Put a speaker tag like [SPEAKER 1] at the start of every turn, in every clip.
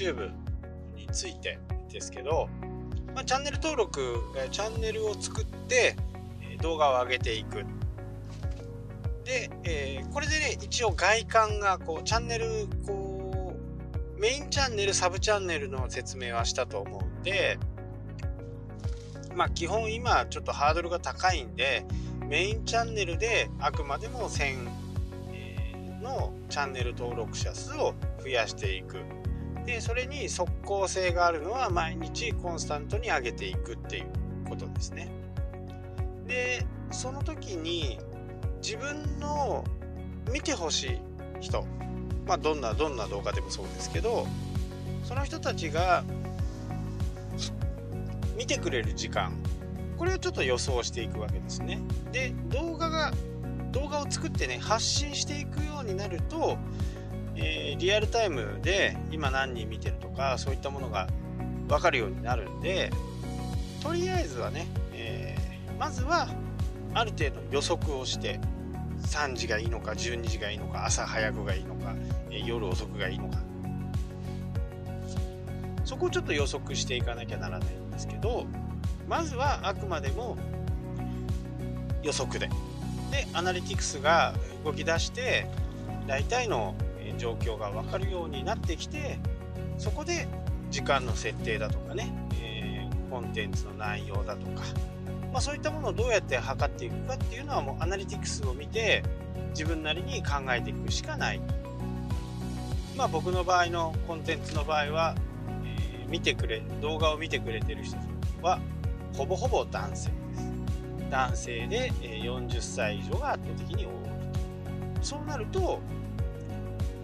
[SPEAKER 1] YouTube についてですけど、まあ、チャンネル登録チャンネルを作って動画を上げていく。で、えー、これでね一応外観がこうチャンネルこうメインチャンネルサブチャンネルの説明はしたと思うんでまあ基本今ちょっとハードルが高いんでメインチャンネルであくまでも1000のチャンネル登録者数を増やしていく。でそれに即効性があるのは毎日コンスタントに上げていくっていうことですね。でその時に自分の見てほしい人まあどんなどんな動画でもそうですけどその人たちが見てくれる時間これをちょっと予想していくわけですね。で動画が動画を作ってね発信していくようになると、えー、リアルタイムで今何人見てるとかそういったものが分かるようになるんでとりあえずはね、えー、まずはある程度予測をして3時がいいのか12時がいいのか朝早くがいいのか、えー、夜遅くがいいのか。そこをちょっと予測していかなきゃならないんですけどまずはあくまでも予測で。でアナリティクスが動き出して大体の状況が分かるようになってきてそこで時間の設定だとかね、えー、コンテンツの内容だとか、まあ、そういったものをどうやって測っていくかっていうのはもうアナリティクスを見て自分なりに考えていくしかない。まあ僕の場合のコンテンツの場合は、えー、見てくれ動画を見てくれてる人はほぼほぼ男性です男性で40歳以上が圧倒的に多いとそうなると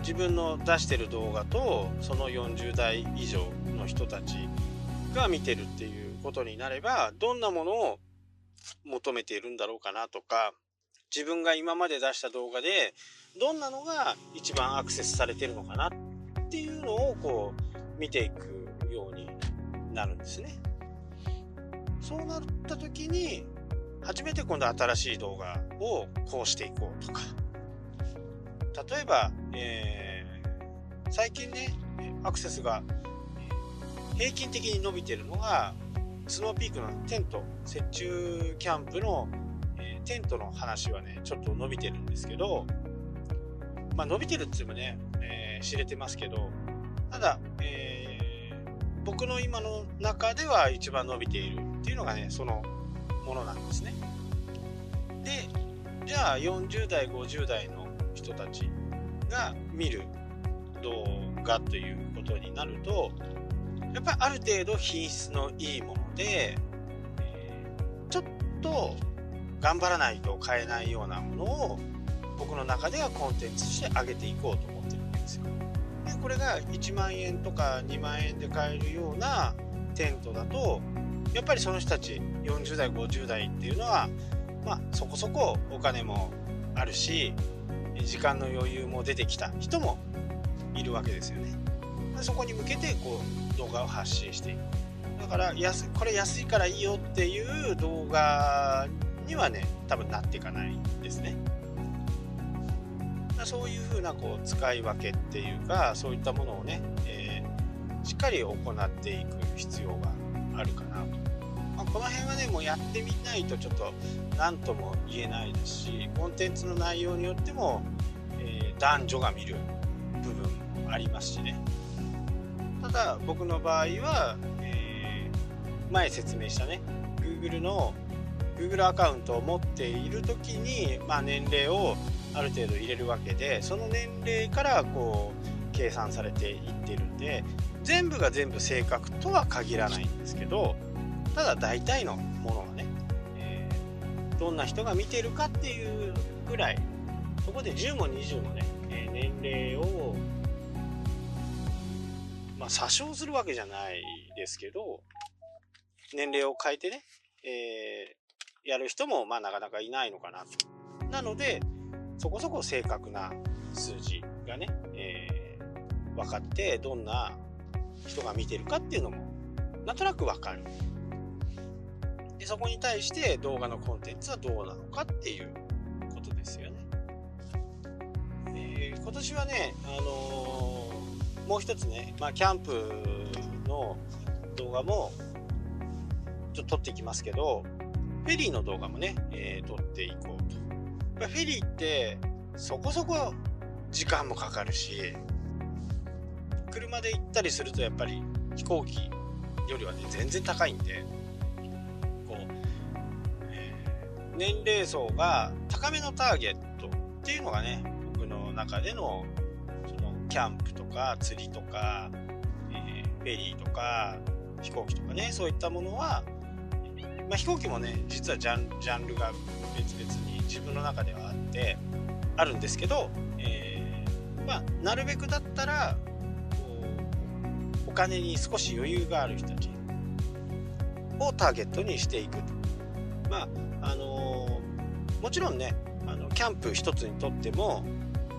[SPEAKER 1] 自分の出してる動画とその40代以上の人たちが見てるっていうことになればどんなものを求めているんだろうかなとか自分が今まで出した動画でどんなのが一番アクセスされてるのかなっていうのをこう見ていくようになるんですね。そうなった時に初めて今度新しい動画をこうしていこうとか例えば、えー、最近ねアクセスが平均的に伸びてるのがスノーピークのテント雪中キャンプの、えー、テントの話はねちょっと伸びてるんですけどまあ伸びてるっていうのもね、えー、知れてますけどただ、えー、僕の今の中では一番伸びているっていうのがねそのものなんですね。でじゃあ40代50代の人たちが見る動画ということになるとやっぱりある程度品質のいいもので、え、ちょっと頑張らないと買えないようなものを僕の中ではコンテンツして上げていこうと思ってるわけですよ。でこれが1万円とか2万円で買えるようなテントだとやっぱりその人たち40代50代っていうのはまあそこそこお金もあるし時間の余裕も出てきた人もいるわけですよね。そこに向けてこう動画を発信していく。だから安これ安いからいいよっていう動画にはね多分なっていかないですね。そういうふうなこう使い分けっていうかそういったものをね、えー、しっかり行っていく必要があるかなと、まあ、この辺はねもうやってみないとちょっと何とも言えないですしコンテンツの内容によっても、えー、男女が見る部分もありますしね。ただ僕の場合は、えー、前説明したね Google の Google アカウントを持っている時に、まあ、年齢をある程度入れるわけでその年齢からこう計算されていってるんで全部が全部正確とは限らないんですけどただ大体のものはね、えー、どんな人が見てるかっていうぐらいそこで10も20もね、えー、年齢をまあ詐称するわけじゃないですけど年齢を変えてね、えー、やる人もまあなかなかいないのかなと。なのでそこそこ正確な数字がね、えー、分かってどんな人が見てるかっていうのもなんとなくわかるでそこに対して動画のコンテンツはどうなのかっていうことですよね、えー、今年はね、あのもう一つね、まあ、キャンプの動画もちょっと撮っていきますけどフェリーの動画もね、えー、撮っていこうと。フェリーってそこそこ時間もかかるし車で行ったりするとやっぱり飛行機よりはね全然高いんで年齢層が高めのターゲットっていうのがね僕の中でのそのキャンプとか釣りとか、えー、フェリーとか飛行機とかねそういったものは、まあ、飛行機もね実はジャンルが別々に自分の中ではあってあるんですけど、えー、まあ、なるべくだったらお金に少し余裕がある人たちをターゲットにしていくと。まあ、もちろんねあのキャンプ一つにとっても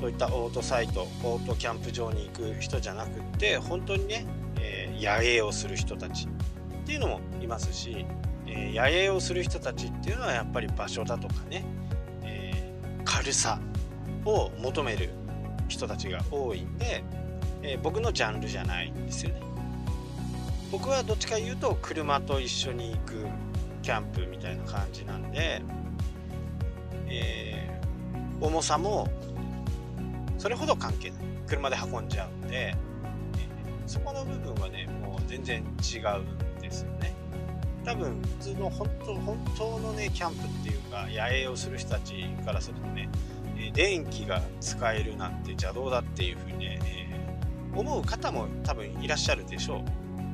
[SPEAKER 1] そういったオートサイトオートキャンプ場に行く人じゃなくって本当にね、えー、野営をする人たちっていうのもいますし、えー、野営をする人たちっていうのはやっぱり場所だとかね、えー、軽さを求める人たちが多いんで、え僕のジャンルじゃないんですよね。僕はどっちか言うと車と一緒に行くキャンプみたいな感じなんで、え重さもそれほど関係ない。車で運んじゃうんで、えー、そこの部分はねもう全然違うんですよね。多分普通の本当本当のねキャンプっていうか野営をする人たちからするとね、え、電気が使えるなんて邪道だっていうふうにね、えー、思う方も多分いらっしゃるでしょう。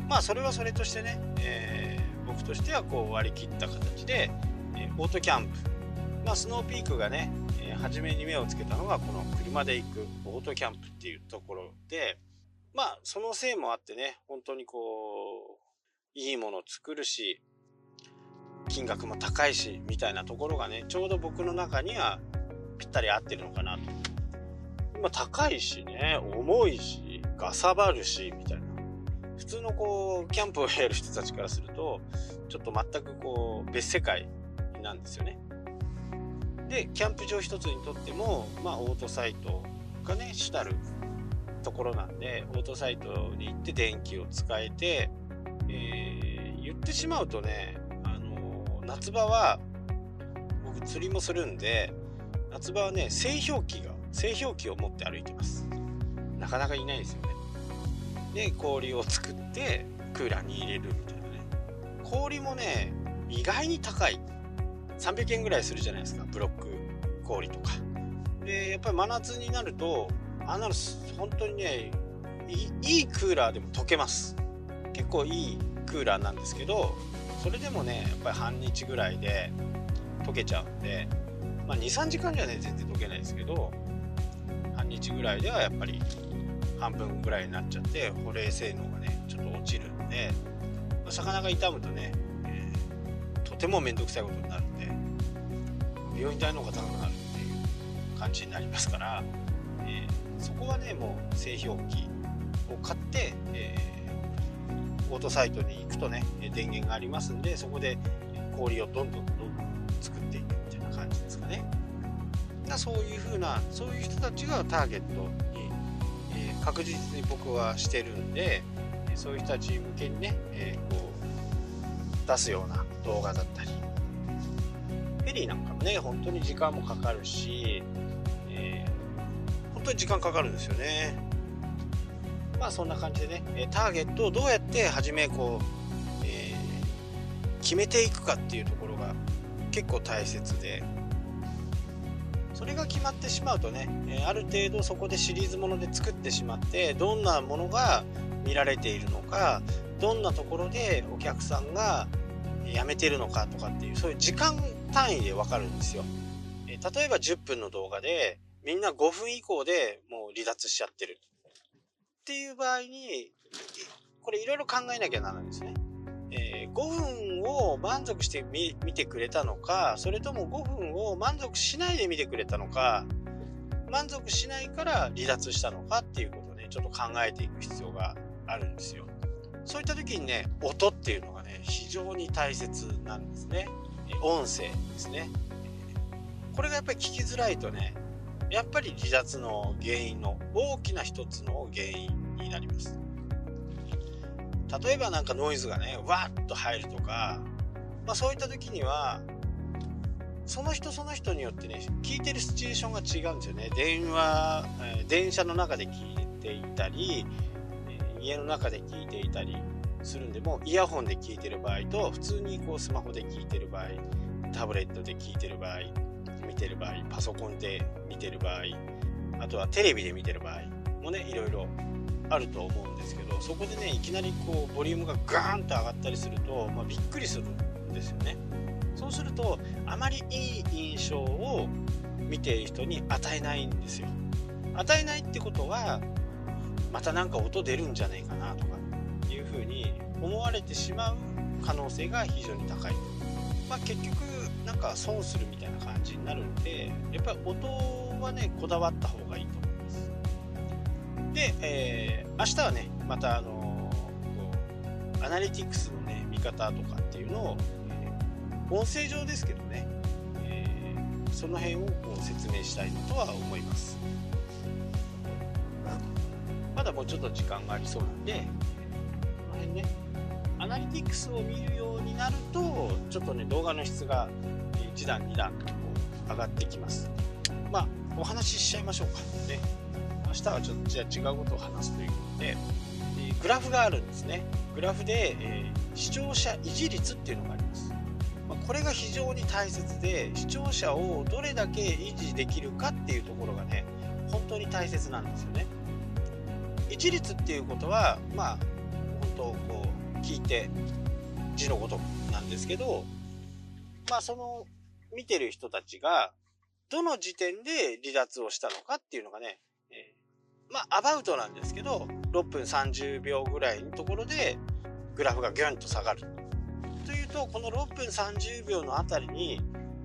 [SPEAKER 1] まあそれはそれとしてね、え僕としてはこう割り切った形で、えオートキャンプまあスノーピークがねえ初めに目をつけたのがこの車で行くオートキャンプっていうところでまあそのせいもあってね本当にこういいもの作るし金額も高いしみたいなところがねちょうど僕の中にはぴったり合ってるのかなと。まあ、高いしね重いしかさばるしみたいな普通のこうキャンプをやる人たちからするとちょっと全くこう別世界なんですよね。でキャンプ場一つにとっても、まあ、オートサイトがね主たるところなんでオートサイトに行って電気を使えて、えー、言ってしまうとね、あのー、夏場は僕釣りもするんで夏場はね製氷機が製氷機を持って歩いてます。なかなかいないですよね。で氷を作ってクーラーに入れるみたいなね。氷もね意外に高い。300円ぐらいするじゃないですかブロック氷とか。でやっぱり真夏になるとあんなの本当にねいいクーラーでも溶けます。結構いいクーラーなんですけどそれでもねやっぱり半日ぐらいで溶けちゃうんで、まあ、23時間じゃね全然溶けないですけど半日ぐらいではやっぱり半分ぐらいになっちゃって保冷性能がねちょっと落ちるんで魚が傷むとね、とても面倒くさいことになるんで病院代の方が高くなるっていう感じになりますから、えー、そこはねもう製氷機を買って、えー、オートサイトに行くとね電源がありますんでそこで氷をどんどんどんどん作っていくみたいな感じですかね。だそういう風なそういう人たちがターゲットに、えー、確実に僕はしてるんでそういう人たち向けにね、えー、こう出すような動画だったり。フェリーなんかもね本当に時間もかかるし、えー、本当に時間かかるんですよね。まあそんな感じでねターゲットをどうやって初めこう、えー、決めていくかっていうところが結構大切で。それが決まってしまうとねある程度そこでシリーズもので作ってしまってどんなものが見られているのかどんなところでお客さんが辞めてるのかとかっていうそういう時間単位でわかるんですよ。え例えば10分の動画でみんな5分以降でもう離脱しちゃってるっていう場合にこれいろいろ考えなきゃならないんですね。えー、5分を満足して見てくれたのかそれとも5分を満足しないで見てくれたのか満足しないから離脱したのかっていうことをねちょっと考えていく必要があるんですよ。そういった時にね音っていうの非常に大切なんですね。音声ですね。これがやっぱり聞きづらいとね、やっぱり離脱の原因の大きな一つの原因になります例えばなんかノイズがねわっと入るとか、まあ、そういった時にはその人その人によってね聞いてるシチュエーションが違うんですよね電話、え、電車の中で聞いていたり、え、家の中で聞いていたりするんでもイヤホンで聞いてる場合と普通にこうスマホで聞いてる場合タブレットで聞いてる場合見てる場合パソコンで見てる場合あとはテレビで見てる場合もねいろいろあると思うんですけどそこでねいきなりこうボリュームがガーンと上がったりすると、まあ、びっくりするんですよね。そうするとあまりいい印象を見ている人に与えないんですよ与えないってことはまた何か音出るんじゃないかなとかいうふうに思われてしまう可能性が非常に高い、まあ、結局なんか損するみたいな感じになるんでやっぱり音はねこだわった方がいいと思います。で、えー、明日はねまたあのアナリティクスのね見方とかっていうのをえ音声上ですけどね、えー、その辺をこう説明したいとは思います。まだもうちょっと時間がありそうなんでねアナリティクスを見るようになるとちょっとね動画の質が1段2段とこう上がってきます。まあお話ししちゃいましょうか。ね明日はちょっとじゃあ違うことを話すということで、え、グラフがあるんですね。グラフで、えー、視聴者維持率っていうのがあります。これが非常に大切で視聴者をどれだけ維持できるかっていうところがね本当に大切なんですよね。一律っていうことはまあ本当こう聞いて字のごとくなんですけどまあその見てる人たちがどの時点で離脱をしたのかっていうのがね、えー、まあアバウトなんですけど6分30秒ぐらいのところでグラフがギュンと下がるというとこの6分30秒のあたりに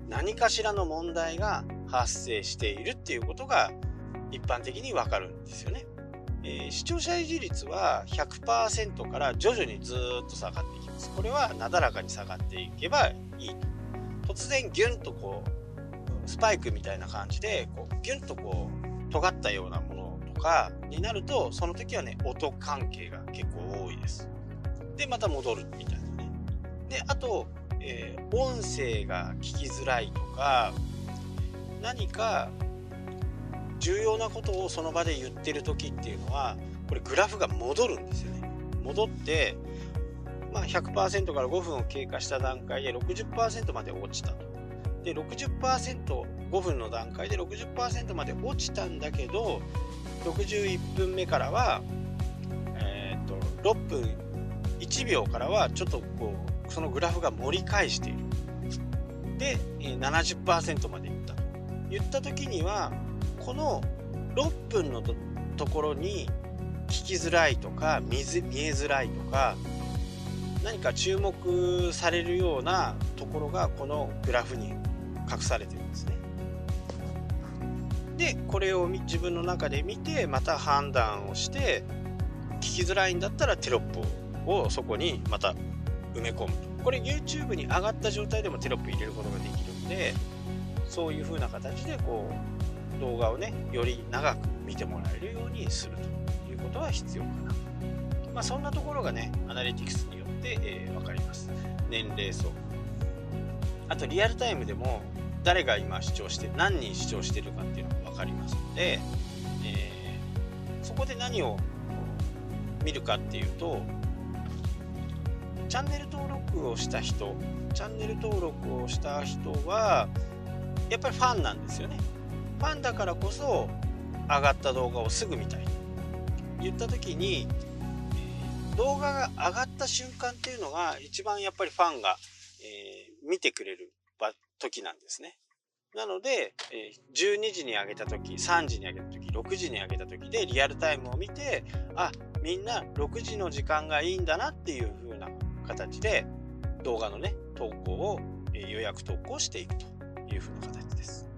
[SPEAKER 1] 何かしらの問題が発生しているっていうことが一般的にわかるんですよね。えー、視聴者維持率は100%から徐々にずっと下がっていきます。これはなだらかに下がっていけばいい。突然ギュンとこうスパイクみたいな感じでこうギュンとこう尖ったようなものとかになるとその時はね音関係が結構多いです。でまた戻るみたいなね。であと、えー、音声が聞きづらいとか何か重要なことをその場で言ってる時っていうのはこれグラフが戻るんですよね。戻って、まあ、100%から5分を経過した段階で60%まで落ちたと。で 60%5 分の段階で60%まで落ちたんだけど61分目からは、えーと、6分1秒からはちょっとこうそのグラフが盛り返している。で70%までいったと。言った時にはこの6分のところに聞きづらいとか見見えづらいとか何か注目されるようなところがこのグラフに隠されてるんですね。でこれを自分の中で見てまた判断をして聞きづらいんだったらテロップをそこにまた埋め込むこれ YouTube に上がった状態でもテロップ入れることができるんでそういう風な形でこう動画をねより長く見てもらえるようにするということは必要かな。まあそんなところがねアナリティクスによって、えー、分かります。年齢層。あとリアルタイムでも誰が今視聴して何人視聴してるかっていうのが分かりますので、えー、そこで何を見るかっていうとチャンネル登録をした人チャンネル登録をした人はやっぱりファンなんですよね。ファンだからこそ上がった動画をすぐ見たいと言った時に動画が上がった瞬間っていうのが一番やっぱりファンが、えー、見てくれる時なんですねなので、えー、12時に上げた時3時に上げた時6時に上げた時でリアルタイムを見てあみんな6時の時間がいいんだなっていう風な形で動画のね投稿を、え予約投稿していくという風な形です。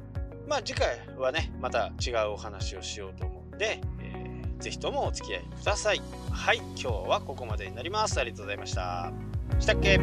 [SPEAKER 1] まあ次回はねまた違うお話をしようと思うんで、えー、ぜひともお付き合いください。はい今日はここまでになります。ありがとうございました。したっけ？